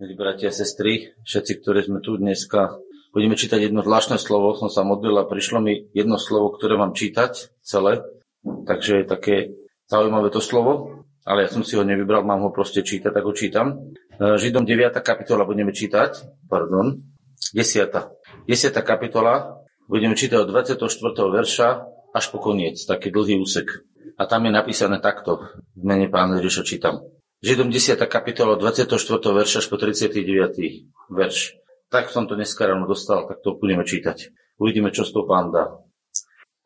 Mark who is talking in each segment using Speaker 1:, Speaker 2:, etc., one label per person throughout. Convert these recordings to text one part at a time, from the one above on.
Speaker 1: Milí bratia a sestry, všetci, ktorí sme tu dneska, budeme čítať jedno zvláštne slovo. Som sa modlil a prišlo mi jedno slovo, ktoré mám čítať celé. Takže je také zaujímavé to slovo, ale ja som si ho nevybral, mám ho proste čítať, tak ho čítam. E, Židom 9. kapitola budeme čítať, pardon, 10. 10. kapitola, budeme čítať od 24. verša až po koniec, taký dlhý úsek. A tam je napísané takto, v mene pána Ježiša čítam. Židom 10. kapitola 24. verša až po 39. verš. Tak som to dneska ráno dostal, tak to budeme čítať. Uvidíme, čo z toho pán dá.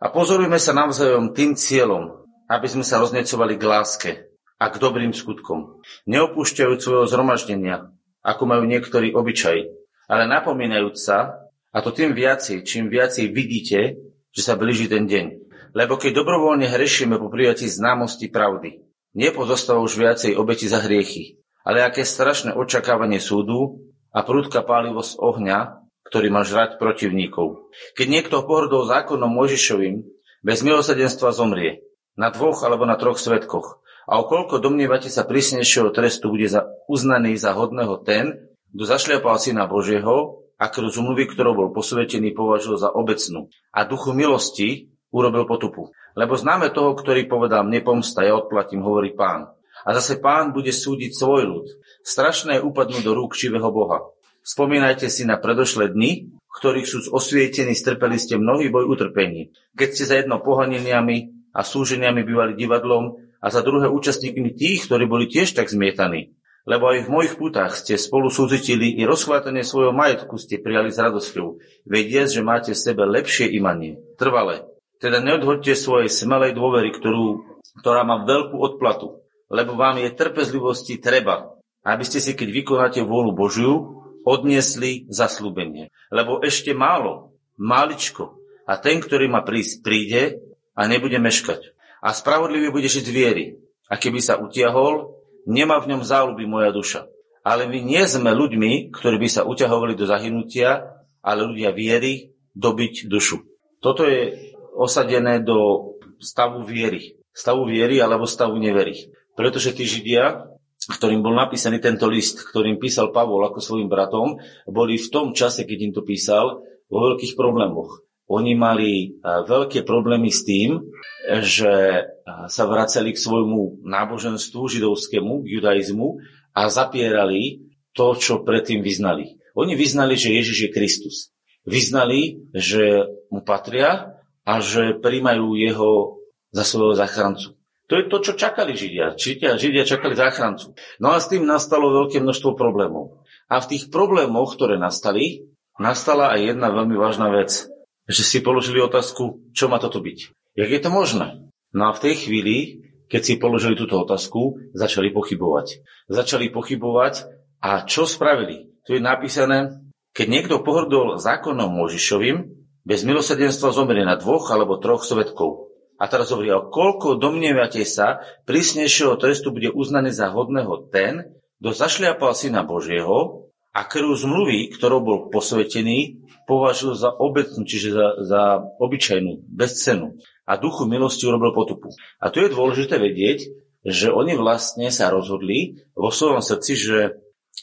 Speaker 1: A pozorujme sa navzájom tým cieľom, aby sme sa roznecovali k láske a k dobrým skutkom. Neopúšťajúc svojho zhromaždenia, ako majú niektorí obyčaj, ale napomínajúc sa, a to tým viacej, čím viacej vidíte, že sa blíži ten deň. Lebo keď dobrovoľne hrešíme po prijatí známosti pravdy, Nepozostáva už viacej obeti za hriechy, ale aké strašné očakávanie súdu a prúdka pálivosť ohňa, ktorý má žrať protivníkov. Keď niekto pohrdol zákonom Mojžišovým, bez milosadenstva zomrie, na dvoch alebo na troch svetkoch. A okolko domnievate sa prísnejšieho trestu bude za, uznaný za hodného ten, kto zašliapal syna Božieho a krv zmluvy, ktorou bol posvetený, považoval za obecnú. A duchu milosti urobil potupu. Lebo známe toho, ktorý povedal, mne pomsta, ja odplatím, hovorí pán. A zase pán bude súdiť svoj ľud. Strašné je upadnúť do rúk živého Boha. Spomínajte si na predošlé dni, ktorých sú osvietení, strpeli ste mnohý boj utrpení. Keď ste za jedno pohaneniami a súženiami bývali divadlom a za druhé účastníkmi tých, ktorí boli tiež tak zmietaní. Lebo aj v mojich putách ste spolu súzitili i rozchvátanie svojho majetku ste prijali s radosťou, vediac, že máte v sebe lepšie imanie, trvalé, teda neodhodte svojej smelej dôvery, ktorú, ktorá má veľkú odplatu, lebo vám je trpezlivosti treba, aby ste si, keď vykonáte vôľu Božiu, odniesli zaslúbenie. Lebo ešte málo, maličko, a ten, ktorý má prísť, príde a nebude meškať. A spravodlivý bude žiť z viery. A keby sa utiahol, nemá v ňom záľuby moja duša. Ale my nie sme ľuďmi, ktorí by sa uťahovali do zahynutia, ale ľudia viery dobiť dušu. Toto je osadené do stavu viery. Stavu viery alebo stavu nevery. Pretože tí Židia, ktorým bol napísaný tento list, ktorým písal Pavol ako svojim bratom, boli v tom čase, keď im to písal, vo veľkých problémoch. Oni mali veľké problémy s tým, že sa vracali k svojmu náboženstvu židovskému, judaizmu a zapierali to, čo predtým vyznali. Oni vyznali, že Ježiš je Kristus. Vyznali, že mu patria a že príjmajú jeho za svojho záchrancu. To je to, čo čakali Židia. Židia, Židia čakali záchrancu. No a s tým nastalo veľké množstvo problémov. A v tých problémoch, ktoré nastali, nastala aj jedna veľmi vážna vec. Že si položili otázku, čo má toto byť. Jak je to možné? No a v tej chvíli, keď si položili túto otázku, začali pochybovať. Začali pochybovať a čo spravili? Tu je napísané, keď niekto pohrdol zákonom Možišovým, bez milosedenstva zomrie na dvoch alebo troch svetkov. A teraz hovorí, koľko domnievate sa, prísnejšieho trestu bude uznaný za hodného ten, kto zašliapal syna Božieho a krv zmluvy, ktorou bol posvetený, považil za obecnú, čiže za, za obyčajnú, bez cenu. A duchu milosti urobil potupu. A tu je dôležité vedieť, že oni vlastne sa rozhodli vo svojom srdci, že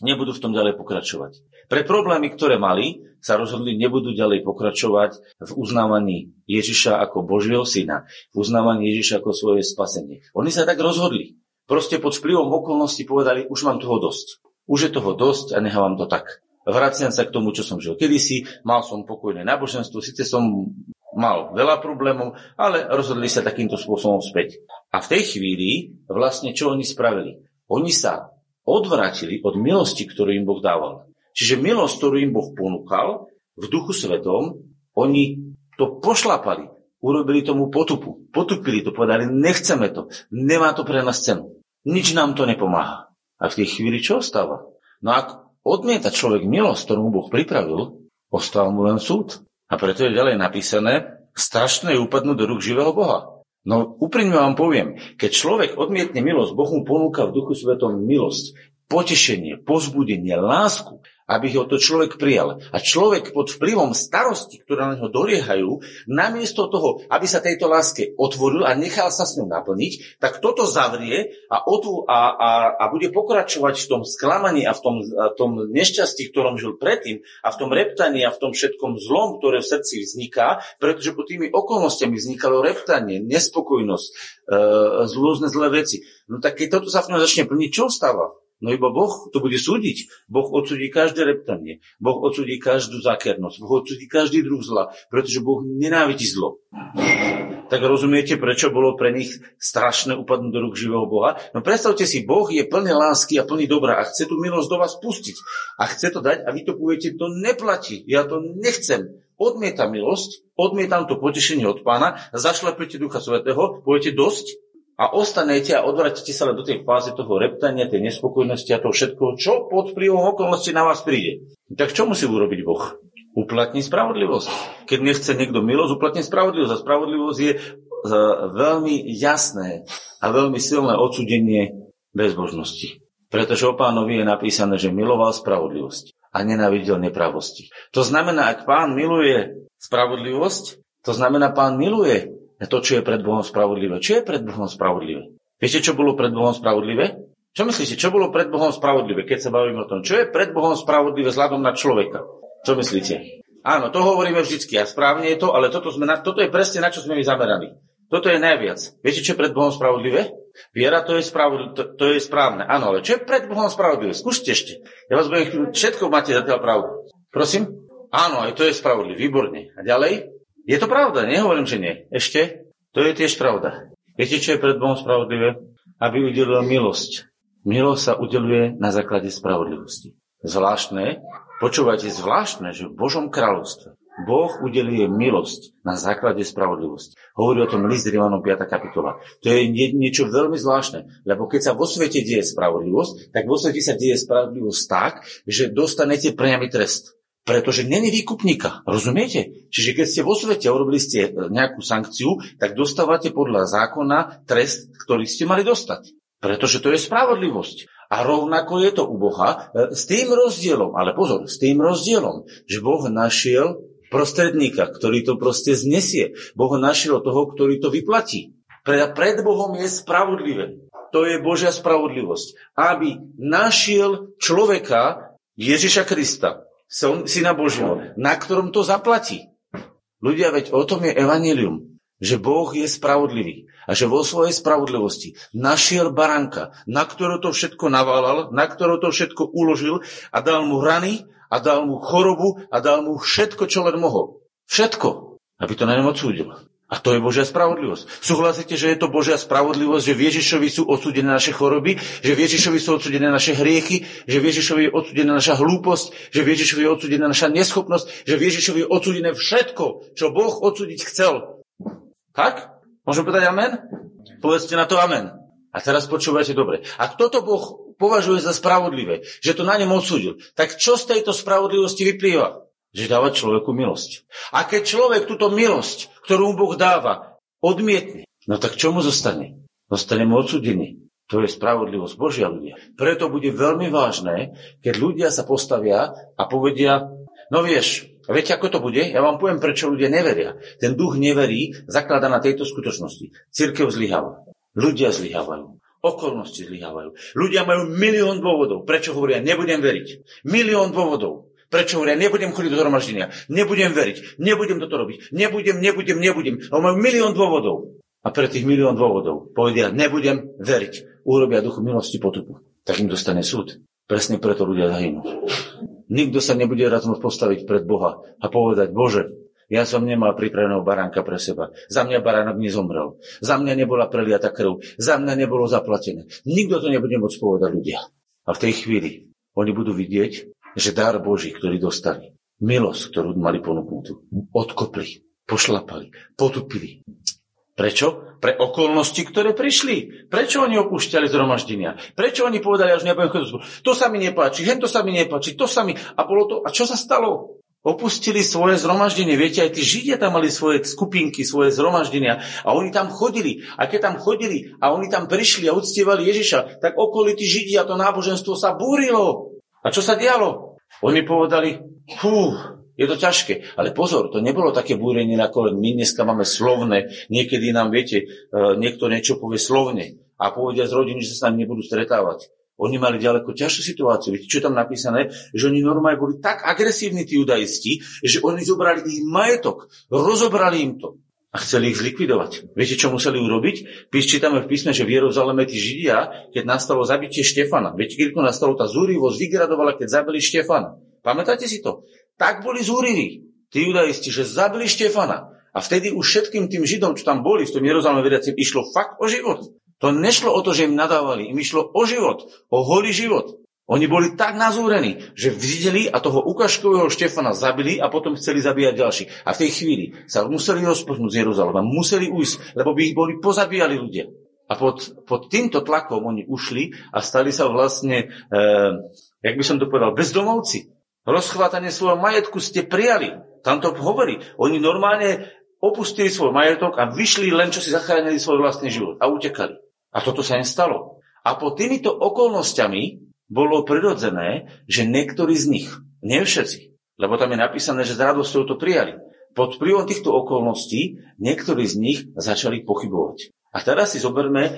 Speaker 1: nebudú v tom ďalej pokračovať. Pre problémy, ktoré mali, sa rozhodli, nebudú ďalej pokračovať v uznávaní Ježiša ako Božieho syna, v uznávaní Ježiša ako svoje spasenie. Oni sa tak rozhodli. Proste pod vplyvom okolností povedali, už mám toho dosť. Už je toho dosť a nechávam to tak. Vraciam sa k tomu, čo som žil kedysi, mal som pokojné náboženstvo, síce som mal veľa problémov, ale rozhodli sa takýmto spôsobom späť. A v tej chvíli vlastne čo oni spravili? Oni sa odvrátili od milosti, ktorú im Boh dával. Čiže milosť, ktorú im Boh ponúkal v duchu svetom, oni to pošlapali. Urobili tomu potupu. Potupili to, povedali, nechceme to. Nemá to pre nás cenu. Nič nám to nepomáha. A v tej chvíli čo ostáva? No ak odmieta človek milosť, ktorú Boh pripravil, ostáva mu len súd. A preto je ďalej napísané, strašné upadnúť do rúk živého Boha. No úprimne vám poviem, keď človek odmietne milosť, Boh mu ponúka v duchu svetom milosť, potešenie, pozbudenie, lásku, aby ho to človek prijal. A človek pod vplyvom starosti, ktoré na neho doliehajú, namiesto toho, aby sa tejto láske otvoril a nechal sa s ňou naplniť, tak toto zavrie a, otvu, a, a, a bude pokračovať v tom sklamaní a v tom, a tom nešťastí, ktorom žil predtým a v tom reptaní a v tom všetkom zlom, ktoré v srdci vzniká, pretože pod tými okolnostiami vznikalo reptanie, nespokojnosť, e, rôzne zlé veci. No tak keď toto sa v ňom začne plniť, čo stáva? No iba Boh to bude súdiť. Boh odsudí každé reptanie. Boh odsudí každú zákernosť. Boh odsudí každý druh zla, pretože Boh nenávidí zlo. Tak rozumiete, prečo bolo pre nich strašné upadnúť do rúk živého Boha? No predstavte si, Boh je plný lásky a plný dobra a chce tú milosť do vás pustiť. A chce to dať a vy to poviete, to neplatí, ja to nechcem. Odmietam milosť, odmietam to potešenie od pána, zašlepete Ducha Svetého, poviete dosť, a ostanete a odvratíte sa len do tej fázy toho reptania, tej nespokojnosti a toho všetko, čo pod vplyvom okolnosti na vás príde. Tak čo musí urobiť Boh? Uplatní spravodlivosť. Keď nechce niekto milosť, uplatní spravodlivosť. A spravodlivosť je uh, veľmi jasné a veľmi silné odsudenie bezbožnosti. Pretože o pánovi je napísané, že miloval spravodlivosť a nenávidel nepravosti. To znamená, ak pán miluje spravodlivosť, to znamená, pán miluje to, čo je pred Bohom spravodlivé. Čo je pred Bohom spravodlivé? Viete, čo bolo pred Bohom spravodlivé? Čo myslíte, čo bolo pred Bohom spravodlivé, keď sa bavíme o tom? Čo je pred Bohom spravodlivé vzhľadom na človeka? Čo myslíte? Áno, to hovoríme vždycky a správne je to, ale toto, sme na, toto je presne na čo sme my zameraní. Toto je najviac. Viete, čo je pred Bohom spravodlivé? Viera, to je, spravodlivé, to, to je správne. Áno, ale čo je pred Bohom spravodlivé? Skúšte ešte. Ja vás budem všetko máte zatiaľ pravdu. Prosím? Áno, aj to je spravodlivé. Výborne. A ďalej? Je to pravda, nehovorím, že nie. Ešte? To je tiež pravda. Viete, čo je pred Bohom spravodlivé? Aby udelil milosť. Milosť sa udeluje na základe spravodlivosti. Zvláštne, počúvajte, zvláštne, že v Božom kráľovstve Boh udeluje milosť na základe spravodlivosti. Hovorí o tom list Rimanom 5. kapitola. To je niečo veľmi zvláštne, lebo keď sa vo svete deje spravodlivosť, tak vo svete sa deje spravodlivosť tak, že dostanete priamy trest. Pretože není výkupníka. Rozumiete? Čiže keď ste vo svete urobili ste e, nejakú sankciu, tak dostávate podľa zákona trest, ktorý ste mali dostať. Pretože to je spravodlivosť. A rovnako je to u Boha e, s tým rozdielom, ale pozor, s tým rozdielom, že Boh našiel prostredníka, ktorý to proste znesie. Boh našiel toho, ktorý to vyplatí. Pred Bohom je spravodlivé. To je Božia spravodlivosť. Aby našiel človeka, Ježiša Krista, Syna Božieho, na ktorom to zaplatí. Ľudia, veď o tom je evanilium, že Boh je spravodlivý a že vo svojej spravodlivosti našiel baranka, na ktorú to všetko naválal, na ktorú to všetko uložil a dal mu rany a dal mu chorobu a dal mu všetko, čo len mohol. Všetko, aby to na ňom odsúdil. A to je Božia spravodlivosť. Súhlasíte, že je to Božia spravodlivosť, že v Ježišovi sú odsúdené naše choroby, že v Ježišovi sú odsúdené naše hriechy, že v Ježišovi je odsúdená naša hlúposť, že v Ježišovi je odsúdená naša neschopnosť, že v Ježišovi je odsúdené všetko, čo Boh odsúdiť chcel. Tak? Môžem povedať amen? Povedzte na to amen. A teraz počúvajte dobre. Ak toto Boh považuje za spravodlivé, že to na ňom odsúdil, tak čo z tejto spravodlivosti vyplýva? Že dáva človeku milosť. A keď človek túto milosť, ktorú mu Boh dáva, odmietne, no tak čo mu zostane? Zostane mu odsudený. To je spravodlivosť Božia ľudia. Preto bude veľmi vážne, keď ľudia sa postavia a povedia, no vieš, viete, ako to bude? Ja vám poviem, prečo ľudia neveria. Ten duch neverí, zaklada na tejto skutočnosti. Církev zlyháva. Ľudia zlyhávajú. Okolnosti zlyhávajú. Ľudia majú milión dôvodov, prečo hovoria, nebudem veriť. Milión dôvodov. Prečo hovoria, nebudem chodiť do zhromaždenia, nebudem veriť, nebudem toto robiť, nebudem, nebudem, nebudem. A majú milión dôvodov. A pre tých milión dôvodov povedia, nebudem veriť. Urobia duchu milosti potupu. Tak im dostane súd. Presne preto ľudia zahynú. Nikto sa nebude rád postaviť pred Boha a povedať, Bože, ja som nemal pripraveného baránka pre seba. Za mňa baránok nezomrel. Za mňa nebola preliata krv. Za mňa nebolo zaplatené. Nikto to nebude môcť povedať ľudia. A v tej chvíli oni budú vidieť, že dar Boží, ktorý dostali, milosť, ktorú mali ponúknutú, odkopli, pošlapali, potupili. Prečo? Pre okolnosti, ktoré prišli. Prečo oni opúšťali zhromaždenia? Prečo oni povedali, až nebudem chodiť To sa mi nepáči, hen to sa mi nepáči, to sa mi... A bolo to... A čo sa stalo? Opustili svoje zhromaždenie. Viete, aj tí Židia tam mali svoje skupinky, svoje zhromaždenia. A oni tam chodili. A keď tam chodili a oni tam prišli a uctievali Ježiša, tak okolití Židia to náboženstvo sa búrilo. A čo sa dialo? Oni povedali, fú, je to ťažké. Ale pozor, to nebolo také búrenie, ako my dneska máme slovné. Niekedy nám, viete, e, niekto niečo povie slovne a povedia z rodiny, že sa s nami nebudú stretávať. Oni mali ďaleko ťažšiu situáciu. Viete, čo je tam napísané? Že oni normálne boli tak agresívni, tí judaisti, že oni zobrali ich majetok, rozobrali im to a chceli ich zlikvidovať. Viete, čo museli urobiť? Čítame v písme, že v Jeruzaleme tí Židia, keď nastalo zabitie Štefana, viete, keď nastalo tá zúrivosť, vygradovala, keď zabili Štefana. Pamätáte si to? Tak boli zúriví, tí judaisti, že zabili Štefana. A vtedy už všetkým tým Židom, čo tam boli v tom Jeruzaleme veriacim, išlo fakt o život. To nešlo o to, že im nadávali, im išlo o život, o holý život. Oni boli tak nazúrení, že videli a toho ukažkového Štefana zabili a potom chceli zabíjať ďalší. A v tej chvíli sa museli rozpoznúť z Jeruzalema, museli ujsť, lebo by ich boli pozabíjali ľudia. A pod, pod týmto tlakom oni ušli a stali sa vlastne, e, jak by som to povedal, bezdomovci. Rozchvátanie svojho majetku ste prijali. Tam to hovorí. Oni normálne opustili svoj majetok a vyšli len, čo si zachránili svoj vlastný život a utekali. A toto sa im stalo. A po týmito okolnostiami bolo prirodzené, že niektorí z nich, nie všetci, lebo tam je napísané, že s radosťou to prijali, pod vplyvom týchto okolností niektorí z nich začali pochybovať. A teraz si zoberme e,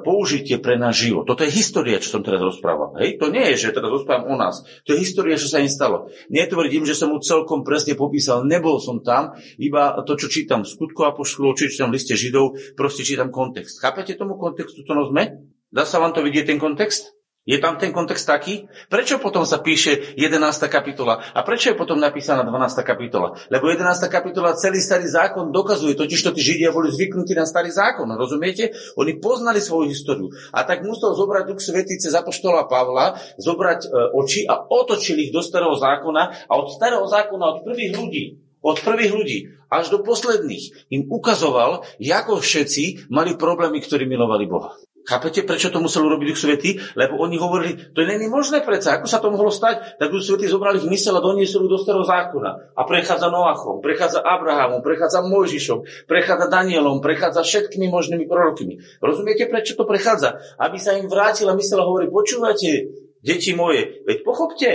Speaker 1: použitie pre náš život. Toto je história, čo som teraz rozprával. Hej? To nie je, že teraz rozprávam o nás. To je história, čo sa im stalo. Netvrdím, že som mu celkom presne popísal. Nebol som tam, iba to, čo čítam v skutku a pošlu, či čítam liste Židov, proste čítam kontext. Chápete tomu kontextu, to sme? Dá sa vám to vidieť, ten kontext? Je tam ten kontext taký? Prečo potom sa píše 11. kapitola? A prečo je potom napísaná 12. kapitola? Lebo 11. kapitola celý starý zákon dokazuje, totiž to tí Židia boli zvyknutí na starý zákon, rozumiete? Oni poznali svoju históriu. A tak musel zobrať Duch Svetý cez Apoštola Pavla, zobrať e, oči a otočili ich do starého zákona a od starého zákona, od prvých ľudí, od prvých ľudí až do posledných im ukazoval, ako všetci mali problémy, ktorí milovali Boha. Chápete, prečo to musel urobiť Duch Svety? Lebo oni hovorili, to není možné predsa, ako sa to mohlo stať? Tak Duch Svety zobrali ich mysel a doniesli do starého zákona. A prechádza Noachom, prechádza Abrahamom, prechádza Mojžišom, prechádza Danielom, prechádza všetkými možnými prorokmi. Rozumiete, prečo to prechádza? Aby sa im vrátila mysel a hovorí, počúvate, deti moje, veď pochopte,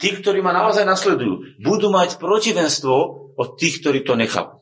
Speaker 1: tí, ktorí ma naozaj nasledujú, budú mať protivenstvo od tých, ktorí to nechápu.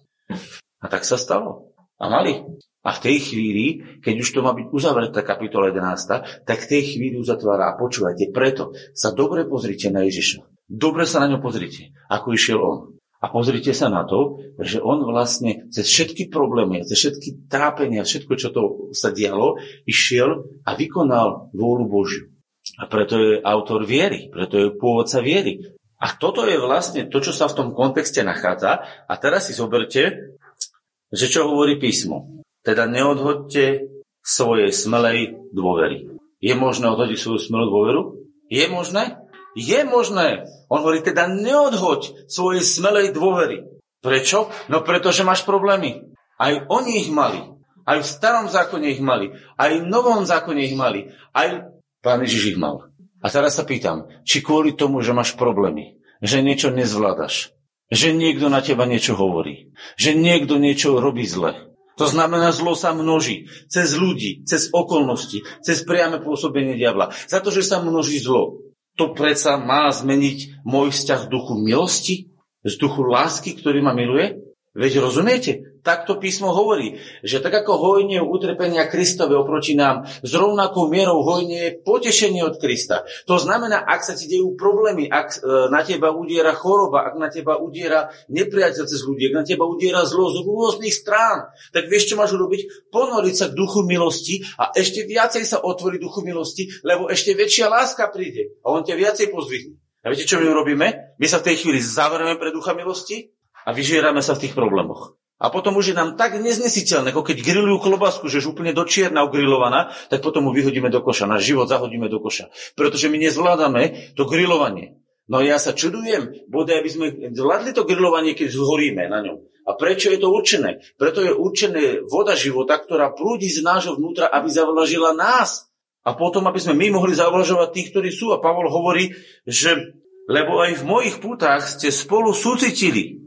Speaker 1: A tak sa stalo. A mali. A v tej chvíli, keď už to má byť uzavretá kapitola 11, tak v tej chvíli uzatvára a počúvajte, preto sa dobre pozrite na Ježiša. Dobre sa na ňo pozrite, ako išiel on. A pozrite sa na to, že on vlastne cez všetky problémy, cez všetky trápenia, všetko, čo to sa dialo, išiel a vykonal vôľu Božiu. A preto je autor viery, preto je pôvodca viery. A toto je vlastne to, čo sa v tom kontexte nachádza. A teraz si zoberte, že čo hovorí písmo. Teda neodhoďte svojej smelej dôvery. Je možné odhodiť svoju smelú dôveru? Je možné? Je možné. On hovorí teda neodhoď svojej smelej dôvery. Prečo? No pretože máš problémy. Aj oni ich mali. Aj v starom zákone ich mali. Aj v novom zákone ich mali. Aj pán Ježiš ich mal. A teraz sa pýtam, či kvôli tomu, že máš problémy, že niečo nezvládaš, že niekto na teba niečo hovorí, že niekto niečo robí zle, to znamená, zlo sa množí cez ľudí, cez okolnosti, cez priame pôsobenie diabla. Za to, že sa množí zlo, to predsa má zmeniť môj vzťah v duchu milosti, z duchu lásky, ktorý ma miluje? Veď rozumiete? Takto písmo hovorí, že tak ako hojnie utrpenia Kristove oproti nám, s rovnakou mierou hojnie je potešenie od Krista. To znamená, ak sa ti dejú problémy, ak e, na teba udiera choroba, ak na teba udiera nepriateľ cez ľudí, ak na teba udiera zlo z rôznych strán, tak vieš, čo máš urobiť? Ponoriť sa k duchu milosti a ešte viacej sa otvoriť duchu milosti, lebo ešte väčšia láska príde a on ťa viacej pozvihne. A viete, čo my robíme? My sa v tej chvíli zavrieme pre ducha milosti a vyžierame sa v tých problémoch. A potom už je nám tak neznesiteľné, ako keď grillujú klobásku, že už úplne do čierna ugrilovaná, tak potom mu vyhodíme do koša. Náš život zahodíme do koša. Pretože my nezvládame to grilovanie. No ja sa čudujem, bodaj aby sme zvládli to grilovanie, keď zhoríme na ňom. A prečo je to určené? Preto je určené voda života, ktorá prúdi z nášho vnútra, aby zavlažila nás. A potom, aby sme my mohli zavlažovať tých, ktorí sú. A Pavol hovorí, že lebo aj v mojich pútach ste spolu súcitili.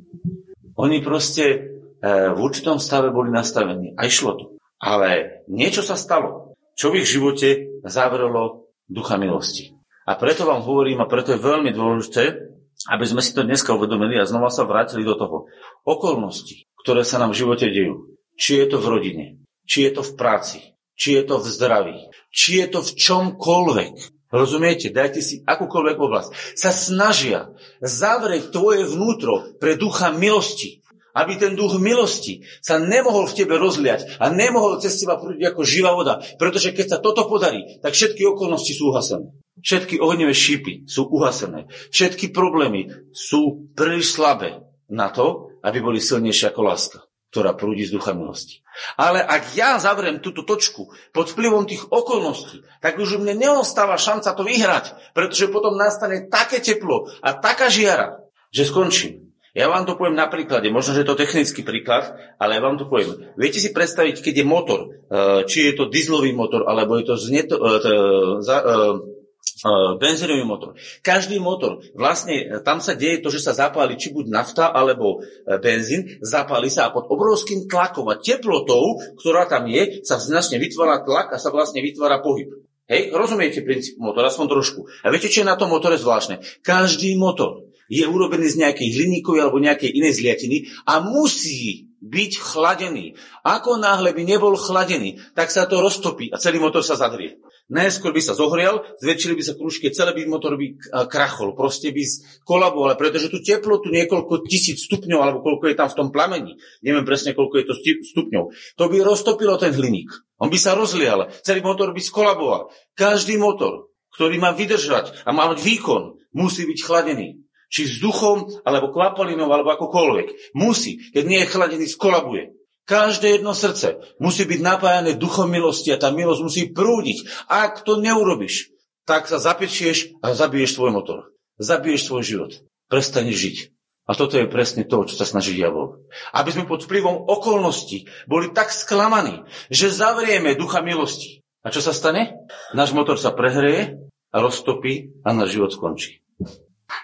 Speaker 1: Oni proste v určitom stave boli nastavení a išlo to. Ale niečo sa stalo, čo v ich živote zavrelo ducha milosti. A preto vám hovorím, a preto je veľmi dôležité, aby sme si to dneska uvedomili a znova sa vrátili do toho. Okolnosti, ktoré sa nám v živote dejú. Či je to v rodine, či je to v práci, či je to v zdraví, či je to v čomkoľvek. Rozumiete? Dajte si akúkoľvek oblasť. Sa snažia zavrieť tvoje vnútro pre ducha milosti. Aby ten duch milosti sa nemohol v tebe rozliať a nemohol cez teba prúdiť ako živá voda. Pretože keď sa toto podarí, tak všetky okolnosti sú uhasené. Všetky ohnivé šípy sú uhasené. Všetky problémy sú príliš slabé na to, aby boli silnejšie ako láska ktorá prúdi z ducha milosti. Ale ak ja zavriem túto točku pod vplyvom tých okolností, tak už mne neostáva šanca to vyhrať, pretože potom nastane také teplo a taká žiara, že skončím. Ja vám to poviem na príklade, možno, že je to technický príklad, ale ja vám to poviem. Viete si predstaviť, keď je motor, e, či je to dieselový motor, alebo je to zneto, e, e, benzínový motor. Každý motor, vlastne tam sa deje to, že sa zapáli či buď nafta alebo benzín, zapáli sa a pod obrovským tlakom a teplotou, ktorá tam je, sa značne vytvára tlak a sa vlastne vytvára pohyb. Hej, rozumiete princíp motora, aspoň trošku. A viete, čo je na tom motore zvláštne? Každý motor je urobený z nejakej hliníkovej alebo nejakej inej zliatiny a musí byť chladený. Ako náhle by nebol chladený, tak sa to roztopí a celý motor sa zadrie. Najskôr by sa zohrial, zväčšili by sa kružky, celý by motor by krachol, proste by kolaboval, pretože tú teplotu niekoľko tisíc stupňov, alebo koľko je tam v tom plamení, neviem presne, koľko je to stupňov, to by roztopilo ten hliník. On by sa rozlial, celý motor by skolaboval. Každý motor, ktorý má vydržať a má mať výkon, musí byť chladený. Či vzduchom, alebo kvapalinou, alebo akokoľvek. Musí. Keď nie je chladený, skolabuje. Každé jedno srdce musí byť napájané duchom milosti a tá milosť musí prúdiť. Ak to neurobiš, tak sa zapečieš a zabiješ svoj motor. Zabiješ svoj život. Prestaneš žiť. A toto je presne to, čo sa snaží diabol. Aby sme pod vplyvom okolností boli tak sklamaní, že zavrieme ducha milosti. A čo sa stane? Náš motor sa prehreje roztopí a náš život skončí.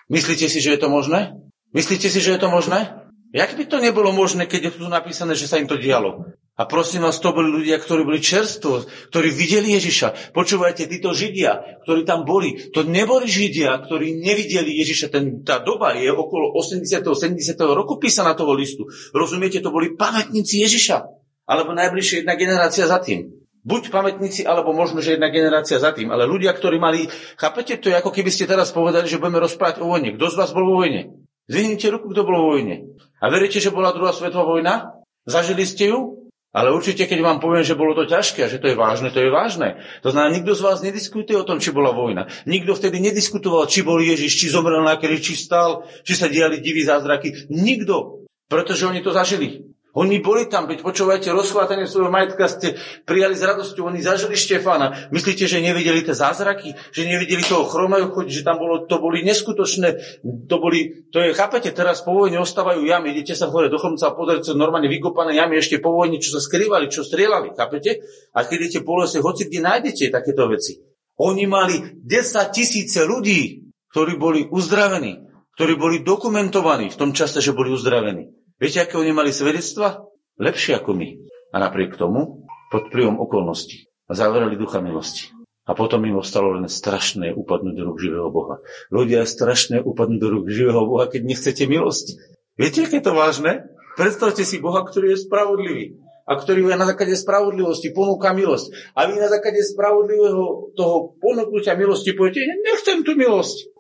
Speaker 1: Myslíte si, že je to možné? Myslíte si, že je to možné? Jak by to nebolo možné, keď je tu napísané, že sa im to dialo? A prosím vás, to boli ľudia, ktorí boli čerstvo, ktorí videli Ježiša. Počúvajte, títo Židia, ktorí tam boli, to neboli Židia, ktorí nevideli Ježiša. Ten, tá doba je okolo 80. 70. roku písaná toho listu. Rozumiete, to boli pamätníci Ježiša. Alebo najbližšie jedna generácia za tým. Buď pamätníci, alebo možno, že jedna generácia za tým. Ale ľudia, ktorí mali... Chápete, to ako keby ste teraz povedali, že budeme rozprávať o vojne. Kto z vás bol vo vojne? Zvihnite ruku, kto bol vo vojne. A veríte, že bola druhá svetová vojna? Zažili ste ju? Ale určite, keď vám poviem, že bolo to ťažké a že to je vážne, to je vážne. To znamená, nikto z vás nediskutuje o tom, či bola vojna. Nikto vtedy nediskutoval, či bol Ježiš, či zomrel na či stal, či sa diali diví zázraky. Nikto. Pretože oni to zažili. Oni boli tam, veď počúvajte, rozchvátanie svojho majetka ste prijali s radosťou, oni zažili Štefána. Myslíte, že nevideli tie zázraky? Že nevideli toho chromajú chodiť, že tam bolo, to boli neskutočné, to boli, to je, chápete, teraz po vojne ostávajú jamy, idete sa hore do chromca a pozrieť sa normálne vykopané jamy ešte po vojne, čo sa skrývali, čo strieľali, chápete? A keď idete po lese, hoci kde nájdete takéto veci. Oni mali 10 tisíce ľudí, ktorí boli uzdravení, ktorí boli dokumentovaní v tom čase, že boli uzdravení. Viete, aké oni mali svedectva? Lepšie ako my. A napriek tomu, pod vplyvom okolností, zavreli ducha milosti. A potom im ostalo len strašné upadnúť do rúk živého Boha. Ľudia, strašné upadnúť do rúk živého Boha, keď nechcete milosti. Viete, aké to vážne? Predstavte si Boha, ktorý je spravodlivý a ktorý na základe spravodlivosti ponúka milosť. A vy na základe spravodlivého toho ponúknutia milosti poviete, nechcem tú milosť.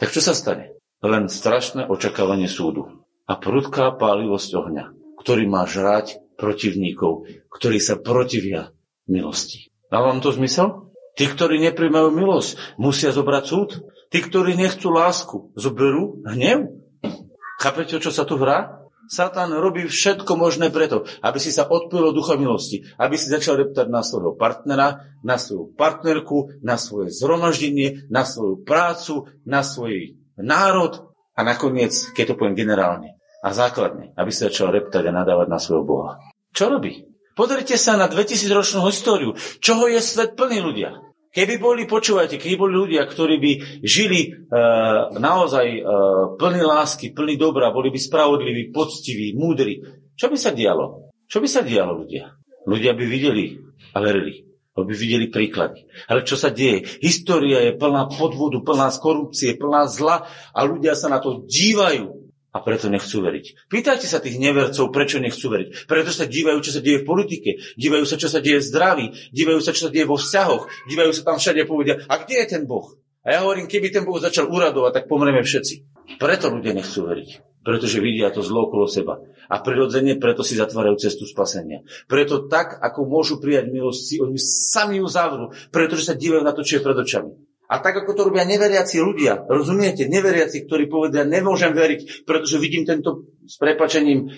Speaker 1: Tak čo sa stane? Len strašné očakávanie súdu a prudká pálivosť ohňa, ktorý má žrať protivníkov, ktorí sa protivia milosti. Dá vám to zmysel? Tí, ktorí nepríjmajú milosť, musia zobrať súd. Tí, ktorí nechcú lásku, zoberú hnev. Chápete, čo sa tu hrá? Satan robí všetko možné preto, aby si sa odpilo ducha milosti, aby si začal reptať na svojho partnera, na svoju partnerku, na svoje zhromaždenie, na svoju prácu, na svoj národ a nakoniec, keď to poviem generálne, a základne, aby sa začal reptať a nadávať na svojho Boha. Čo robí? Pozrite sa na 2000 ročnú históriu. Čoho je svet plný ľudia? Keby boli, počúvajte, keby boli ľudia, ktorí by žili uh, naozaj uh, plný lásky, plný dobra, boli by spravodliví, poctiví, múdri, čo by sa dialo? Čo by sa dialo ľudia? Ľudia by videli a verili. By videli príklady. Ale čo sa deje? História je plná podvodu, plná z korupcie, plná zla a ľudia sa na to dívajú a preto nechcú veriť. Pýtajte sa tých nevercov, prečo nechcú veriť. Preto sa dívajú, čo sa deje v politike, dívajú sa, čo sa deje v zdraví, dívajú sa, čo sa deje vo vzťahoch, dívajú sa tam všade a povedia, a kde je ten Boh? A ja hovorím, keby ten Boh začal uradovať, tak pomreme všetci. Preto ľudia nechcú veriť. Pretože vidia to zlo okolo seba. A prirodzene preto si zatvárajú cestu spasenia. Preto tak, ako môžu prijať milosť, si oni sami ju zavrú, pretože sa dívajú na to, čo je pred očami. A tak, ako to robia neveriaci ľudia, rozumiete, neveriaci, ktorí povedia, nemôžem veriť, pretože vidím tento s prepačením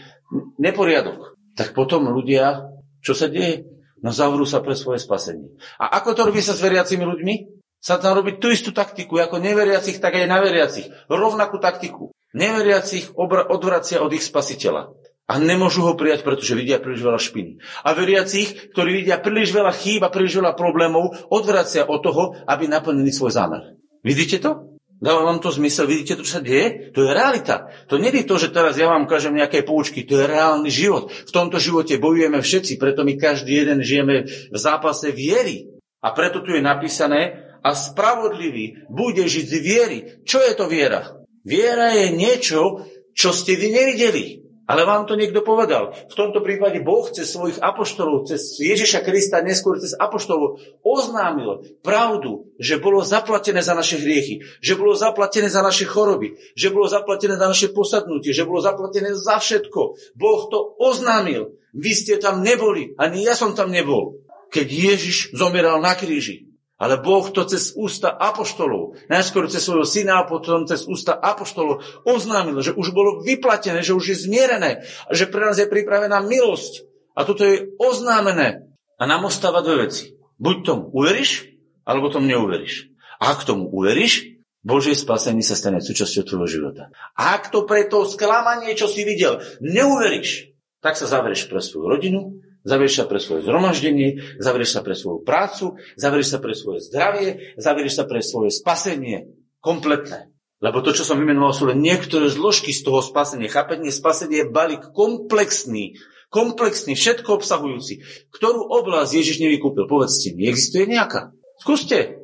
Speaker 1: neporiadok, tak potom ľudia, čo sa deje? No zavrú sa pre svoje spasenie. A ako to robí sa s veriacimi ľuďmi? Sa tam robí tú istú taktiku, ako neveriacich, tak aj na veriacich. Rovnakú taktiku. Neveriacich odvracia od ich spasiteľa. A nemôžu ho prijať, pretože vidia príliš veľa špiny. A veriacich, ktorí vidia príliš veľa chýb a príliš veľa problémov, odvracia od toho, aby naplnili svoj zámer. Vidíte to? Dáva vám to zmysel? Vidíte to, čo sa deje? To je realita. To nie je to, že teraz ja vám ukážem nejaké poučky. To je reálny život. V tomto živote bojujeme všetci, preto my každý jeden žijeme v zápase viery. A preto tu je napísané, a spravodlivý bude žiť z viery. Čo je to viera? Viera je niečo, čo ste vy nevideli. Ale vám to niekto povedal. V tomto prípade Boh cez svojich apoštolov, cez Ježiša Krista, neskôr cez apoštolov, oznámil pravdu, že bolo zaplatené za naše hriechy, že bolo zaplatené za naše choroby, že bolo zaplatené za naše posadnutie, že bolo zaplatené za všetko. Boh to oznámil. Vy ste tam neboli, ani ja som tam nebol, keď Ježiš zomeral na kríži. Ale Boh to cez ústa apoštolov, najskôr cez svojho syna a potom cez ústa apoštolov oznámil, že už bolo vyplatené, že už je zmierené že pre nás je pripravená milosť. A toto je oznámené. A nám ostáva dve veci. Buď tomu uveríš, alebo tomu neuveríš. A ak tomu uveríš, Božie spasenie sa stane súčasťou tvojho života. Ak to pre to sklamanie, čo si videl, neuveríš, tak sa zavrieš pre svoju rodinu, Zavrieš sa pre svoje zhromaždenie, zavrieš sa pre svoju prácu, zavrieš sa pre svoje zdravie, zavrieš sa pre svoje spasenie. Kompletné. Lebo to, čo som vymenoval, sú len niektoré zložky z toho spasenia. Chápenie spasenie je balík komplexný, komplexný, všetko obsahujúci. Ktorú oblasť Ježiš nevykúpil? Povedzte mi, existuje nejaká? Skúste.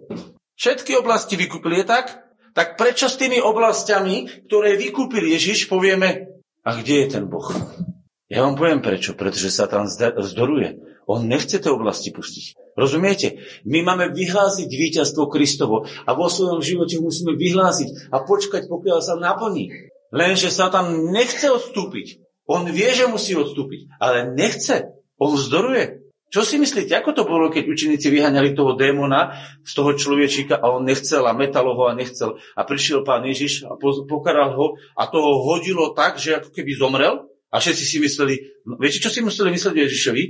Speaker 1: Všetky oblasti vykúpil, je tak? Tak prečo s tými oblastiami, ktoré vykúpil Ježiš, povieme, a kde je ten Boh? Ja vám poviem prečo. Pretože sa tam vzdoruje. On nechce tie oblasti pustiť. Rozumiete? My máme vyhlásiť víťazstvo Kristovo a vo svojom živote musíme vyhlásiť a počkať, pokiaľ sa naplní. Lenže sa tam nechce odstúpiť. On vie, že musí odstúpiť, ale nechce. On vzdoruje. Čo si myslíte, ako to bolo, keď učeníci vyhaňali toho démona z toho človečíka a on nechcel a metal ho a nechcel. A prišiel pán Ježiš a pokaral ho a to ho hodilo tak, že ako keby zomrel a všetci si mysleli, no, viete, čo si mysleli myslieť Ježišovi?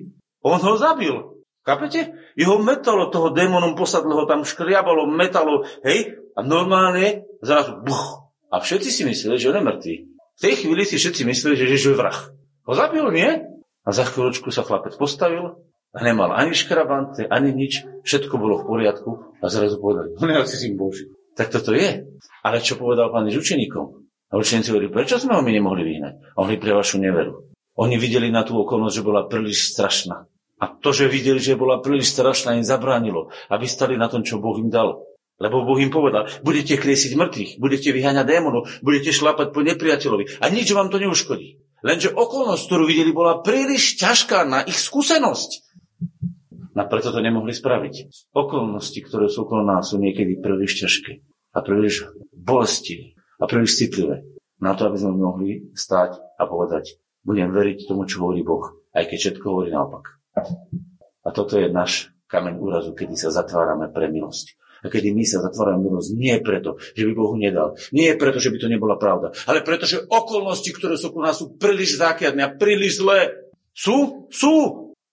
Speaker 1: On ho zabil. Chápete? Jeho metalo toho démonom posadlo ho tam škriabalo, metalo, hej? A normálne zrazu buch. A všetci si mysleli, že on je mŕtvý. V tej chvíli si všetci mysleli, že Ježiš je vrah. Ho zabil, nie? A za chvíľočku sa chlapec postavil a nemal ani škrabante, ani nič. Všetko bolo v poriadku a zrazu povedali, on je asi Boží. Tak toto je. Ale čo povedal pán Ježiš učeníkom? A učeníci hovorili, prečo sme ho my nemohli vyhnať? A oni pre vašu neveru. Oni videli na tú okolnosť, že bola príliš strašná. A to, že videli, že bola príliš strašná, im zabránilo, aby stali na tom, čo Boh im dal. Lebo Boh im povedal, budete kriesiť mŕtvych, budete vyháňať démonov, budete šlapať po nepriateľovi a nič vám to neuškodí. Lenže okolnosť, ktorú videli, bola príliš ťažká na ich skúsenosť. A preto to nemohli spraviť. Okolnosti, ktoré sú okolo nás, sú niekedy príliš ťažké a príliš bolestivé a príliš citlivé na to, aby sme mohli stať a povedať, budem veriť tomu, čo hovorí Boh, aj keď všetko hovorí naopak. A toto je náš kameň úrazu, kedy sa zatvárame pre milosť. A kedy my sa zatvárame milosť nie preto, že by Bohu nedal. Nie preto, že by to nebola pravda. Ale preto, že okolnosti, ktoré sú u nás, sú príliš zákiadné a príliš zlé. Sú? Sú.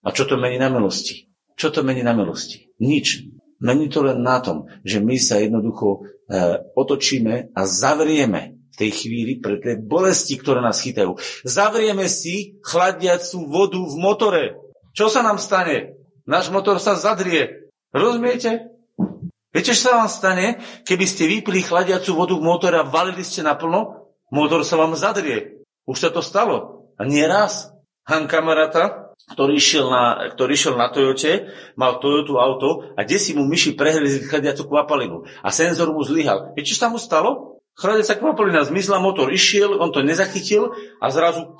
Speaker 1: A čo to mení na milosti? Čo to mení na milosti? Nič. Mení to len na tom, že my sa jednoducho E, otočíme a zavrieme v tej chvíli pre tie bolesti, ktoré nás chytajú. Zavrieme si chladiacu vodu v motore. Čo sa nám stane? Náš motor sa zadrie. Rozumiete? Viete, čo sa vám stane, keby ste vypili chladiacu vodu v motore a valili ste naplno? Motor sa vám zadrie. Už sa to stalo. A nie raz. Han kamaráta, ktorý išiel na, ktorý išiel na Toyote, mal Toyota auto a kde si mu myši prehrezli chladiacu kvapalinu. A senzor mu zlyhal. Viete, čo sa mu stalo? Chladiaca kvapalina zmizla, motor išiel, on to nezachytil a zrazu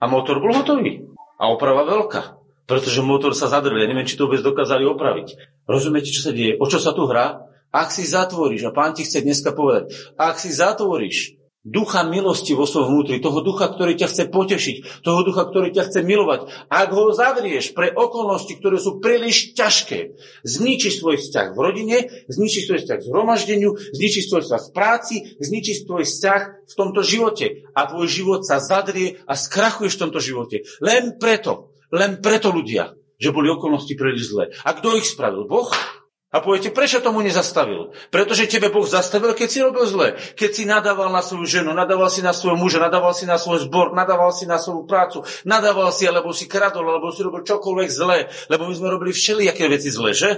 Speaker 1: a motor bol hotový. A oprava veľká pretože motor sa zadrel. Ja neviem, či to vôbec dokázali opraviť. Rozumiete, čo sa deje? O čo sa tu hrá? Ak si zatvoríš, a pán ti chce dneska povedať, ak si zatvoríš ducha milosti vo svojom vnútri, toho ducha, ktorý ťa chce potešiť, toho ducha, ktorý ťa chce milovať, ak ho zavrieš pre okolnosti, ktoré sú príliš ťažké, zničíš svoj vzťah v rodine, zničíš svoj vzťah v zhromaždeniu, zničíš svoj vzťah v práci, zničíš svoj vzťah v tomto živote a tvoj život sa zadrie a skrachuješ v tomto živote. Len preto, len preto ľudia, že boli okolnosti príliš zlé. A kto ich spravil? Boh? A poviete, prečo tomu nezastavil? Pretože tebe Boh zastavil, keď si robil zle. Keď si nadával na svoju ženu, nadával si na svojho muža, nadával si na svoj zbor, nadával si na svoju prácu, nadával si, alebo si kradol, alebo si robil čokoľvek zlé. Lebo my sme robili všelijaké veci zlé, že?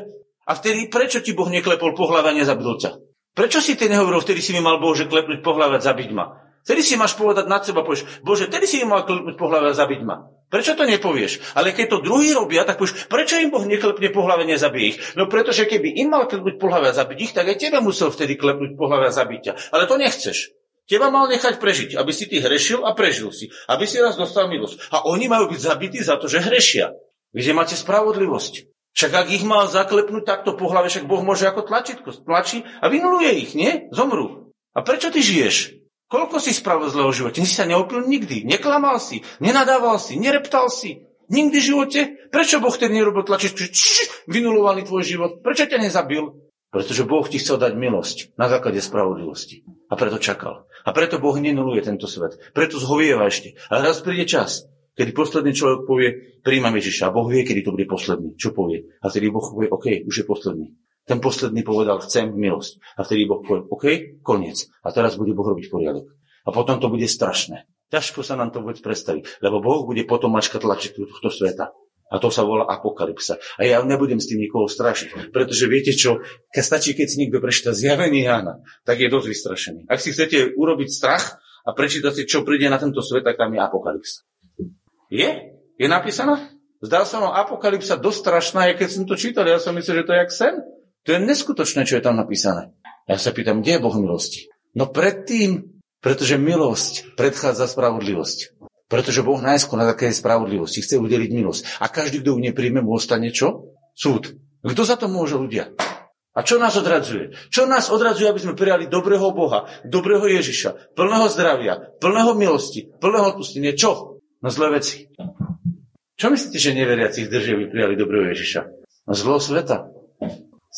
Speaker 1: A vtedy prečo ti Boh neklepol po hlave a nezabil ťa? Prečo si ty nehovoril, vtedy si mi mal Boh, že klepnúť po hlave a zabiť ma? Vtedy si máš povedať nad seba, povieš, Bože, vtedy si mi mal klepnúť po hlave a zabiť ma. Prečo to nepovieš? Ale keď to druhý robia, tak povieš, prečo im Boh neklepne po hlave, nezabije ich? No pretože keby im mal klepnúť po hlave a zabiť ich, tak aj tebe musel vtedy klepnúť po hlave a zabiť ťa. Ale to nechceš. Teba mal nechať prežiť, aby si ty hrešil a prežil si. Aby si raz dostal milosť. A oni majú byť zabití za to, že hrešia. Kde máte spravodlivosť? Však ak ich mal zaklepnúť takto po hlave, však Boh môže ako tlačítko tlačí a vynuluje ich, nie? Zomru. A prečo ty žiješ? Koľko si spravil zlého živote? Si sa neopil nikdy. Neklamal si, nenadával si, nereptal si. Nikdy v živote? Prečo Boh tedy nerobil tlačičku, vynulovaný tvoj život? Prečo ťa nezabil? Pretože Boh ti chcel dať milosť na základe spravodlivosti. A preto čakal. A preto Boh nenuluje tento svet. Preto zhovieva ešte. A raz príde čas, kedy posledný človek povie, príjmam Ježiša. A Boh vie, kedy to bude posledný. Čo povie? A vtedy Boh povie, OK, už je posledný. Ten posledný povedal, chcem milosť. A vtedy Boh povie, OK, koniec. A teraz bude Boh robiť poriadok. A potom to bude strašné. Ťažko sa nám to vôbec predstaviť, lebo Boh bude potom mačka tlačiť tohto sveta. A to sa volá apokalypsa. A ja nebudem s tým nikoho strašiť. Pretože viete čo, keď stačí, keď si niekto prečíta zjavenie Jána, tak je dosť vystrašený. Ak si chcete urobiť strach a prečítať si, čo príde na tento svet, tak tam je apokalypsa. Je? Je napísaná? Zdá sa vám apokalypsa dosť strašná, keď som to čítal. Ja som myslel, že to je jak sen. To je neskutočné, čo je tam napísané. Ja sa pýtam, kde je Boh milosti? No predtým, pretože milosť predchádza spravodlivosť. Pretože Boh najskôr na takej spravodlivosti chce udeliť milosť. A každý, kto ju nepríjme, mu ostane čo? Súd. Kto za to môže ľudia? A čo nás odradzuje? Čo nás odradzuje, aby sme prijali dobrého Boha, dobrého Ježiša, plného zdravia, plného milosti, plného odpustenia? Čo? No zlé veci. Čo myslíte, že neveriacich drží, aby prijali dobrého Ježiša? No zlo sveta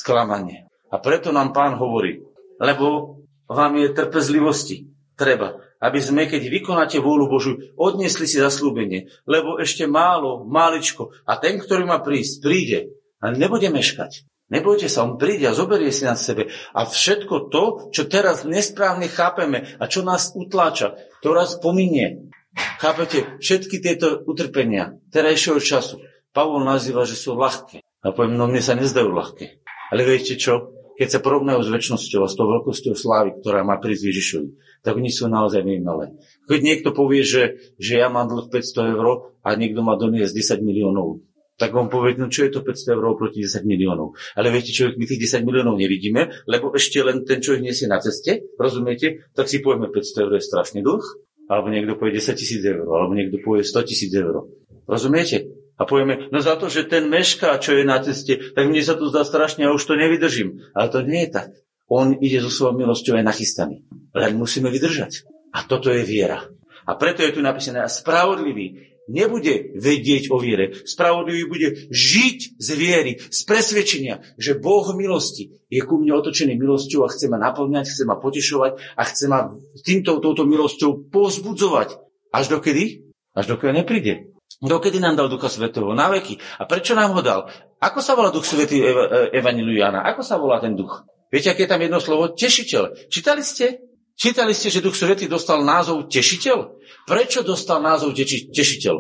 Speaker 1: sklamanie. A preto nám pán hovorí, lebo vám je trpezlivosti treba, aby sme, keď vykonáte vôľu Božu, odnesli si zaslúbenie, lebo ešte málo, máličko a ten, ktorý má prísť, príde a nebude meškať. Nebojte sa, on príde a zoberie si na sebe. A všetko to, čo teraz nesprávne chápeme a čo nás utláča, to raz pominie. Chápete, všetky tieto utrpenia terajšieho času, Pavol nazýva, že sú ľahké. A poviem, no mne sa nezdajú ľahké. Ale viete čo? Keď sa porovnajú s väčšnosťou a s tou veľkosťou slávy, ktorá má prísť Ježišovi, tak oni sú naozaj malé. Keď niekto povie, že, že ja mám dlh 500 eur a niekto má doniesť 10 miliónov, tak on povie, no čo je to 500 eur proti 10 miliónov. Ale viete čo, my tých 10 miliónov nevidíme, lebo ešte len ten človek nesie na ceste, rozumiete? Tak si povieme, 500 eur je strašný dlh, alebo niekto povie 10 tisíc eur, alebo niekto povie 100 tisíc eur. Rozumiete? A povieme, no za to, že ten mešká, čo je na ceste, tak mne sa to zdá strašne a už to nevydržím. Ale to nie je tak. On ide so svojou milosťou aj nachystaný. Len musíme vydržať. A toto je viera. A preto je tu napísané, spravodlivý nebude vedieť o viere. Spravodlivý bude žiť z viery, z presvedčenia, že Boh milosti je ku mne otočený milosťou a chce ma naplňať, chce ma potešovať a chce ma týmto, touto milosťou pozbudzovať. Až dokedy? Až dokedy nepríde. Dokedy nám dal Ducha Svetého? Na veky. A prečo nám ho dal? Ako sa volá Duch Svetý Ev- Evangeliu Jana? Ako sa volá ten duch? Viete, aké je tam jedno slovo? Tešiteľ. Čítali ste? Čítali ste, že Duch Svetý dostal názov Tešiteľ? Prečo dostal názov teši- Tešiteľ?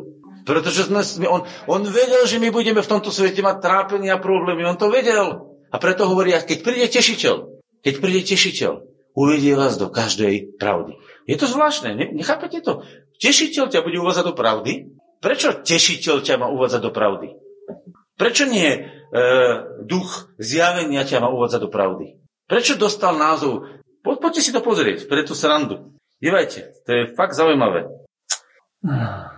Speaker 1: Pretože sme, on, on vedel, že my budeme v tomto svete mať trápenia a problémy. On to vedel. A preto hovoria, keď príde tešiteľ, keď príde tešiteľ, uvedie vás do každej pravdy. Je to zvláštne, nechápete to? Tešiteľ ťa bude uvádzať do pravdy? Prečo tešiteľ ťa má uvádzať do pravdy? Prečo nie e, duch zjavenia ťa má uvádzať do pravdy? Prečo dostal názov? Po, poďte si to pozrieť, pre tú srandu. Dívajte, to je fakt zaujímavé.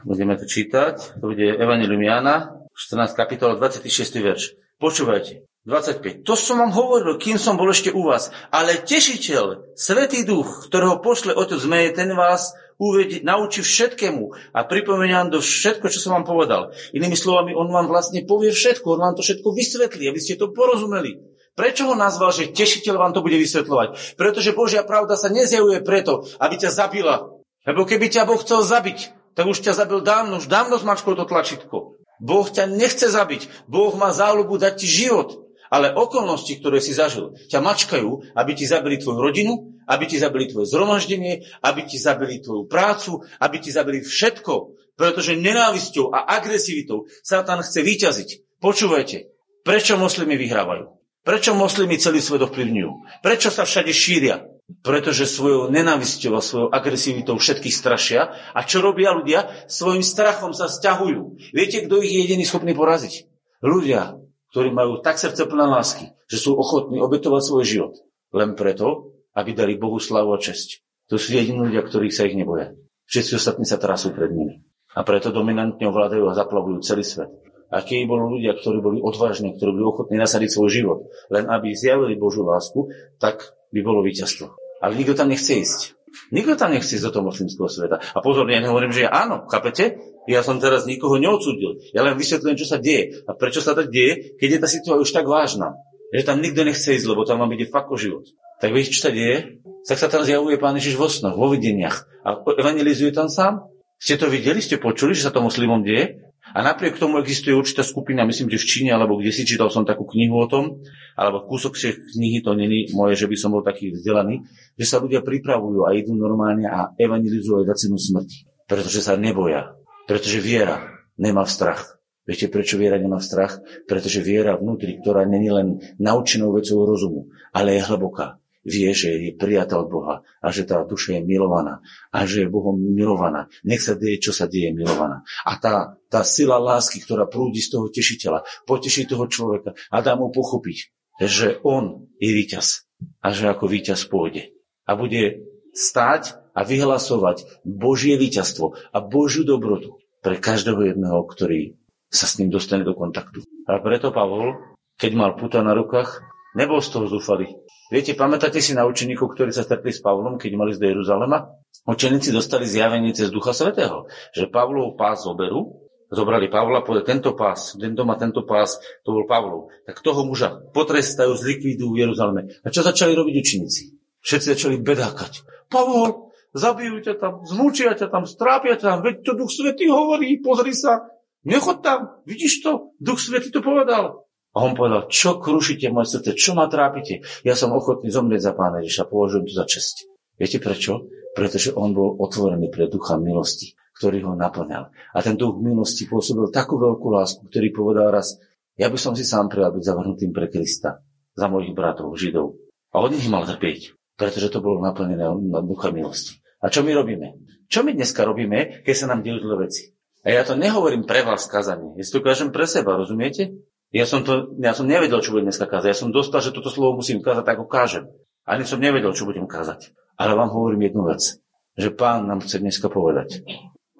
Speaker 1: Budeme to čítať. To bude Evangelium Jana, 14 kapitola, 26. verš. Počúvajte. 25. To som vám hovoril, kým som bol ešte u vás. Ale tešiteľ, Svetý duch, ktorého pošle Otec zmeje, ten vás uvedí, naučí všetkému a pripomenie vám do všetko, čo som vám povedal. Inými slovami, on vám vlastne povie všetko, on vám to všetko vysvetlí, aby ste to porozumeli. Prečo ho nazval, že tešiteľ vám to bude vysvetľovať? Pretože Božia pravda sa nezjavuje preto, aby ťa zabila. Lebo keby ťa Boh chcel zabiť, tak už ťa zabil dávno, už dávno zmačkol to tlačítko. Boh ťa nechce zabiť. Boh má záľubu dať ti život. Ale okolnosti, ktoré si zažil, ťa mačkajú, aby ti zabili tvoju rodinu, aby ti zabili tvoje zhromaždenie, aby ti zabili tvoju prácu, aby ti zabili všetko. Pretože nenávisťou a agresivitou Satan chce vyťaziť. Počúvajte, prečo moslimy vyhrávajú? Prečo moslimy celý svet ovplyvňujú? Prečo sa všade šíria? Pretože svojou nenávisťou a svojou agresivitou všetkých strašia. A čo robia ľudia? Svojim strachom sa stiahujú. Viete, kto ich je jediný schopný poraziť? Ľudia, ktorí majú tak srdce plné lásky, že sú ochotní obetovať svoj život. Len preto, aby dali Bohu slavu a česť. To sú jediní ľudia, ktorí sa ich neboja. Všetci ostatní sa trasú pred nimi. A preto dominantne ovládajú a zaplavujú celý svet. A keď boli ľudia, ktorí boli odvážni, ktorí boli ochotní nasadiť svoj život, len aby zjavili Božú lásku, tak by bolo víťazstvo. Ale nikto tam nechce ísť. Nikto tam nechce ísť do toho moslimského sveta. A pozor, ja nehovorím, že áno, chápete? Ja som teraz nikoho neodsudil. Ja len vysvetľujem, čo sa deje. A prečo sa tak deje, keď je tá situácia už tak vážna. Že tam nikto nechce ísť, lebo tam má byť fakt o život. Tak viete, čo sa deje? Tak sa tam zjavuje Pán Ježiš vo snoch, vo videniach. A evangelizuje tam sám? Ste to videli? Ste počuli, že sa to moslimom deje? A napriek tomu existuje určitá skupina, myslím, že v Číne, alebo kde si čítal som takú knihu o tom, alebo kúsok z knihy, to není moje, že by som bol taký vzdelaný, že sa ľudia pripravujú a idú normálne a evangelizujú za cenu smrti. Pretože sa neboja. Pretože viera nemá strach. Viete, prečo viera nemá strach? Pretože viera vnútri, ktorá není len naučenou vecou rozumu, ale je hlboká. Vie, že je prijatá od Boha a že tá duša je milovaná a že je Bohom milovaná. Nech sa deje, čo sa deje, milovaná. A tá, tá sila lásky, ktorá prúdi z toho tešiteľa, poteší toho človeka a dá mu pochopiť, že on je víťaz a že ako víťaz pôjde. A bude stáť a vyhlasovať Božie víťazstvo a Božiu dobrotu pre každého jedného, ktorý sa s ním dostane do kontaktu. A preto Pavol, keď mal puta na rukách, nebol z toho zúfalý. Viete, pamätáte si na učeníkov, ktorí sa stretli s Pavlom, keď mali z Jeruzalema? Učeníci dostali zjavenie cez Ducha Svetého, že Pavlov pás zoberú, zobrali Pavla, povedali, tento pás, tento má tento pás, to bol Pavlov. Tak toho muža potrestajú, zlikvidujú v Jeruzaleme. A čo začali robiť učeníci? Všetci začali bedákať. Pavol, zabijú ťa tam, zmučia ťa tam, strápia ťa tam, veď to Duch Svetý hovorí, pozri sa, Nechod tam, vidíš to? Duch Svetý to povedal. A on povedal, čo krušíte moje srdce, čo ma trápite? Ja som ochotný zomrieť za pána Ježiša, považujem to za čest. Viete prečo? Pretože on bol otvorený pre ducha milosti, ktorý ho naplňal. A ten duch milosti pôsobil takú veľkú lásku, ktorý povedal raz, ja by som si sám prijal byť zavrhnutým pre Krista, za mojich bratov, Židov. A od nich mal trpieť, pretože to bolo naplnené na ducha milosti. A čo my robíme? Čo my dneska robíme, keď sa nám dejú veci? A ja to nehovorím pre vás kazanie. Ja si to kážem pre seba, rozumiete? Ja som, to, ja som nevedel, čo budem dneska kázať. Ja som dostal, že toto slovo musím kázať, ako kážem. Ani som nevedel, čo budem kázať. Ale vám hovorím jednu vec. Že pán nám chce dneska povedať.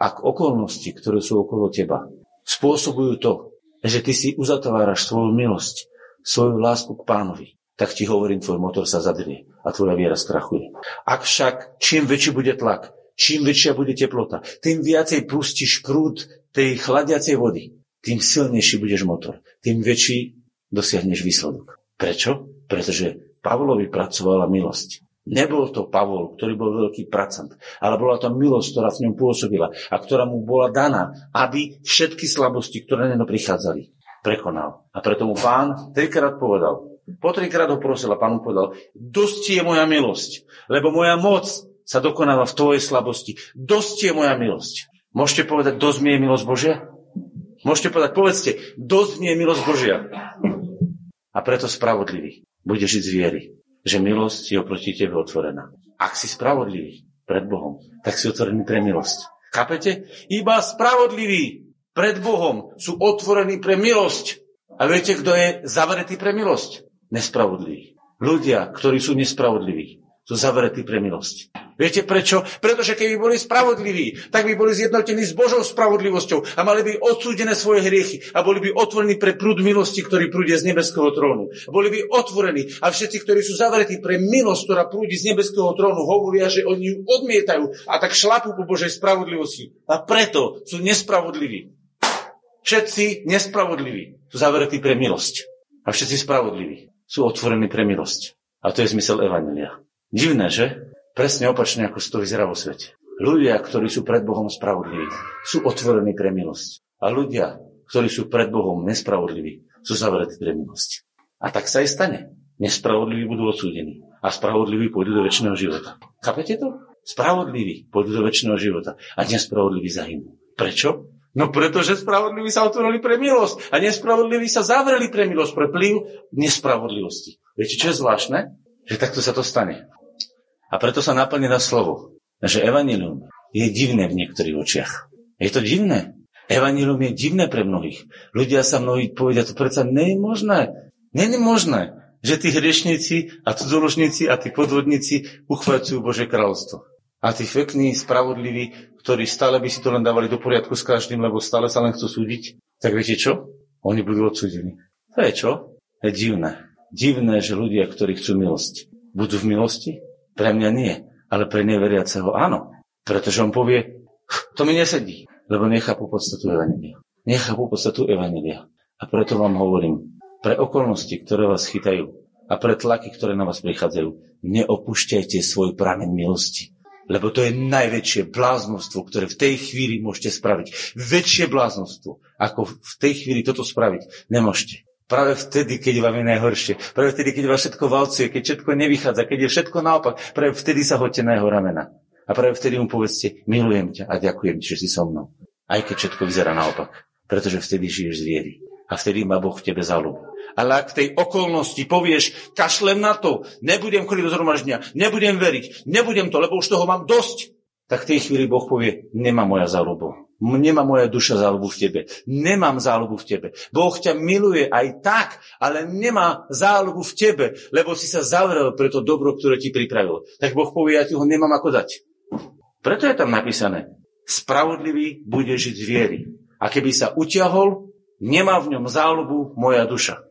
Speaker 1: Ak okolnosti, ktoré sú okolo teba, spôsobujú to, že ty si uzatváraš svoju milosť, svoju lásku k pánovi, tak ti hovorím, tvoj motor sa zadrie a tvoja viera skrachuje. Ak však čím väčší bude tlak, čím väčšia bude teplota, tým viacej pustíš prúd tej chladiacej vody, tým silnejší budeš motor, tým väčší dosiahneš výsledok. Prečo? Pretože Pavlovi pracovala milosť. Nebol to Pavol, ktorý bol veľký pracant, ale bola to milosť, ktorá v ňom pôsobila a ktorá mu bola daná, aby všetky slabosti, ktoré na prichádzali, prekonal. A preto mu pán trikrát povedal, po trikrát ho prosil a pán mu povedal, dosť je moja milosť, lebo moja moc sa dokonáva v tvojej slabosti. Dosť je moja milosť. Môžete povedať, dosť mi je milosť Božia? Môžete povedať, povedzte, dosť mi je milosť Božia. A preto spravodlivý bude žiť z viery, že milosť je oproti tebe otvorená. Ak si spravodlivý pred Bohom, tak si otvorený pre milosť. Chápete? Iba spravodliví pred Bohom sú otvorení pre milosť. A viete, kto je zavretý pre milosť? Nespravodlivý. Ľudia, ktorí sú nespravodliví, sú zavretí pre milosť. Viete prečo? Pretože keby boli spravodliví, tak by boli zjednotení s Božou spravodlivosťou a mali by odsúdené svoje hriechy a boli by otvorení pre prúd milosti, ktorý prúde z nebeského trónu. Boli by otvorení a všetci, ktorí sú zavretí pre milosť, ktorá prúdi z nebeského trónu, hovoria, že oni ju odmietajú a tak šlapú po Božej spravodlivosti. A preto sú nespravodliví. Všetci nespravodliví sú zavretí pre milosť. A všetci spravodliví sú otvorení pre milosť. A to je zmysel Evangelia. Divné, že? Presne opačne, ako to vyzerá vo svete. Ľudia, ktorí sú pred Bohom spravodliví, sú otvorení pre milosť. A ľudia, ktorí sú pred Bohom nespravodliví, sú zavretí pre milosť. A tak sa aj stane. Nespravodliví budú odsúdení. A spravodliví pôjdu do väčšného života. Chápete to? Spravodliví pôjdu do väčšného života. A nespravodliví zahynú. Prečo? No pretože spravodliví sa otvorili pre milosť a nespravodliví sa zavreli pre milosť, pre pliv nespravodlivosti. Viete, čo je zvláštne? Že takto sa to stane. A preto sa naplne na slovo, že evanilium je divné v niektorých očiach. Je to divné. Evanilium je divné pre mnohých. Ľudia sa mnohí povedia, to predsa nie je možné. Je možné, že tí hriešnici a cudzoložníci a tí podvodníci uchvacujú Bože kráľovstvo. A tí pekní, spravodliví, ktorí stále by si to len dávali do poriadku s každým, lebo stále sa len chcú súdiť, tak viete čo? Oni budú odsúdení. To je čo? Je divné. Divné, že ľudia, ktorí chcú milosť, budú v milosti pre mňa nie, ale pre neveriaceho áno. Pretože on povie, to mi nesedí, lebo nechápu podstatu Evangelia. Nechápu podstatu Evangelia. A preto vám hovorím, pre okolnosti, ktoré vás chytajú a pre tlaky, ktoré na vás prichádzajú, neopúšťajte svoj prameň milosti. Lebo to je najväčšie bláznostvo, ktoré v tej chvíli môžete spraviť. Väčšie bláznostvo, ako v tej chvíli toto spraviť, nemôžete. Práve vtedy, keď vám je najhoršie. Práve vtedy, keď vás všetko valcuje, keď všetko nevychádza, keď je všetko naopak. Práve vtedy sa hoďte na jeho ramena. A práve vtedy mu povedzte, milujem ťa a ďakujem ti, že si so mnou. Aj keď všetko vyzerá naopak. Pretože vtedy žiješ z viery. A vtedy má Boh v tebe záľubu. Ale ak v tej okolnosti povieš, kašlem na to, nebudem chodiť do zhromaždenia, nebudem veriť, nebudem to, lebo už toho mám dosť, tak v tej chvíli Boh povie, nemá moja záľubu. Nemá moja duša záľubu v tebe. Nemám záľubu v tebe. Boh ťa miluje aj tak, ale nemá záľubu v tebe, lebo si sa zavrel pre to dobro, ktoré ti pripravil. Tak Boh povie, ja ti ho nemám ako dať. Preto je tam napísané, spravodlivý bude žiť z viery. A keby sa utiahol, nemá v ňom záľubu moja duša.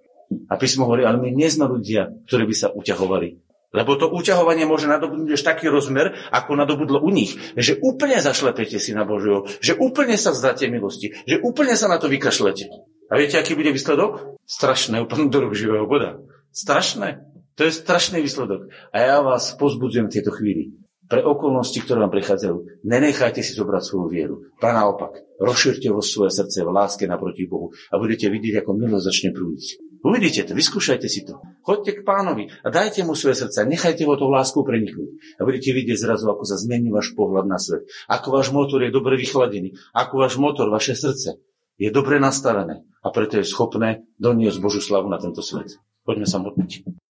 Speaker 1: A písmo hovorí, ale my nie sme ľudia, ktorí by sa uťahovali. Lebo to uťahovanie môže nadobudnúť až taký rozmer, ako nadobudlo u nich. Že úplne zašlepete si na Božieho, že úplne sa vzdáte milosti, že úplne sa na to vykašlete. A viete, aký bude výsledok? Strašné, úplne do rúk živého boda. Strašné. To je strašný výsledok. A ja vás pozbudzujem v tejto chvíli. Pre okolnosti, ktoré vám prichádzajú, nenechajte si zobrať svoju vieru. Pra naopak, rozšírte vo svoje srdce v láske naproti Bohu a budete vidieť, ako milosť začne prúdiť. Uvidíte to, vyskúšajte si to. Choďte k pánovi a dajte mu svoje srdce. Nechajte ho tou láskou preniknúť. A budete vidieť zrazu, ako sa zmení váš pohľad na svet. Ako váš motor je dobre vychladený. Ako váš motor, vaše srdce je dobre nastavené. A preto je schopné doniesť Božú slavu na tento svet. Poďme sa modliť.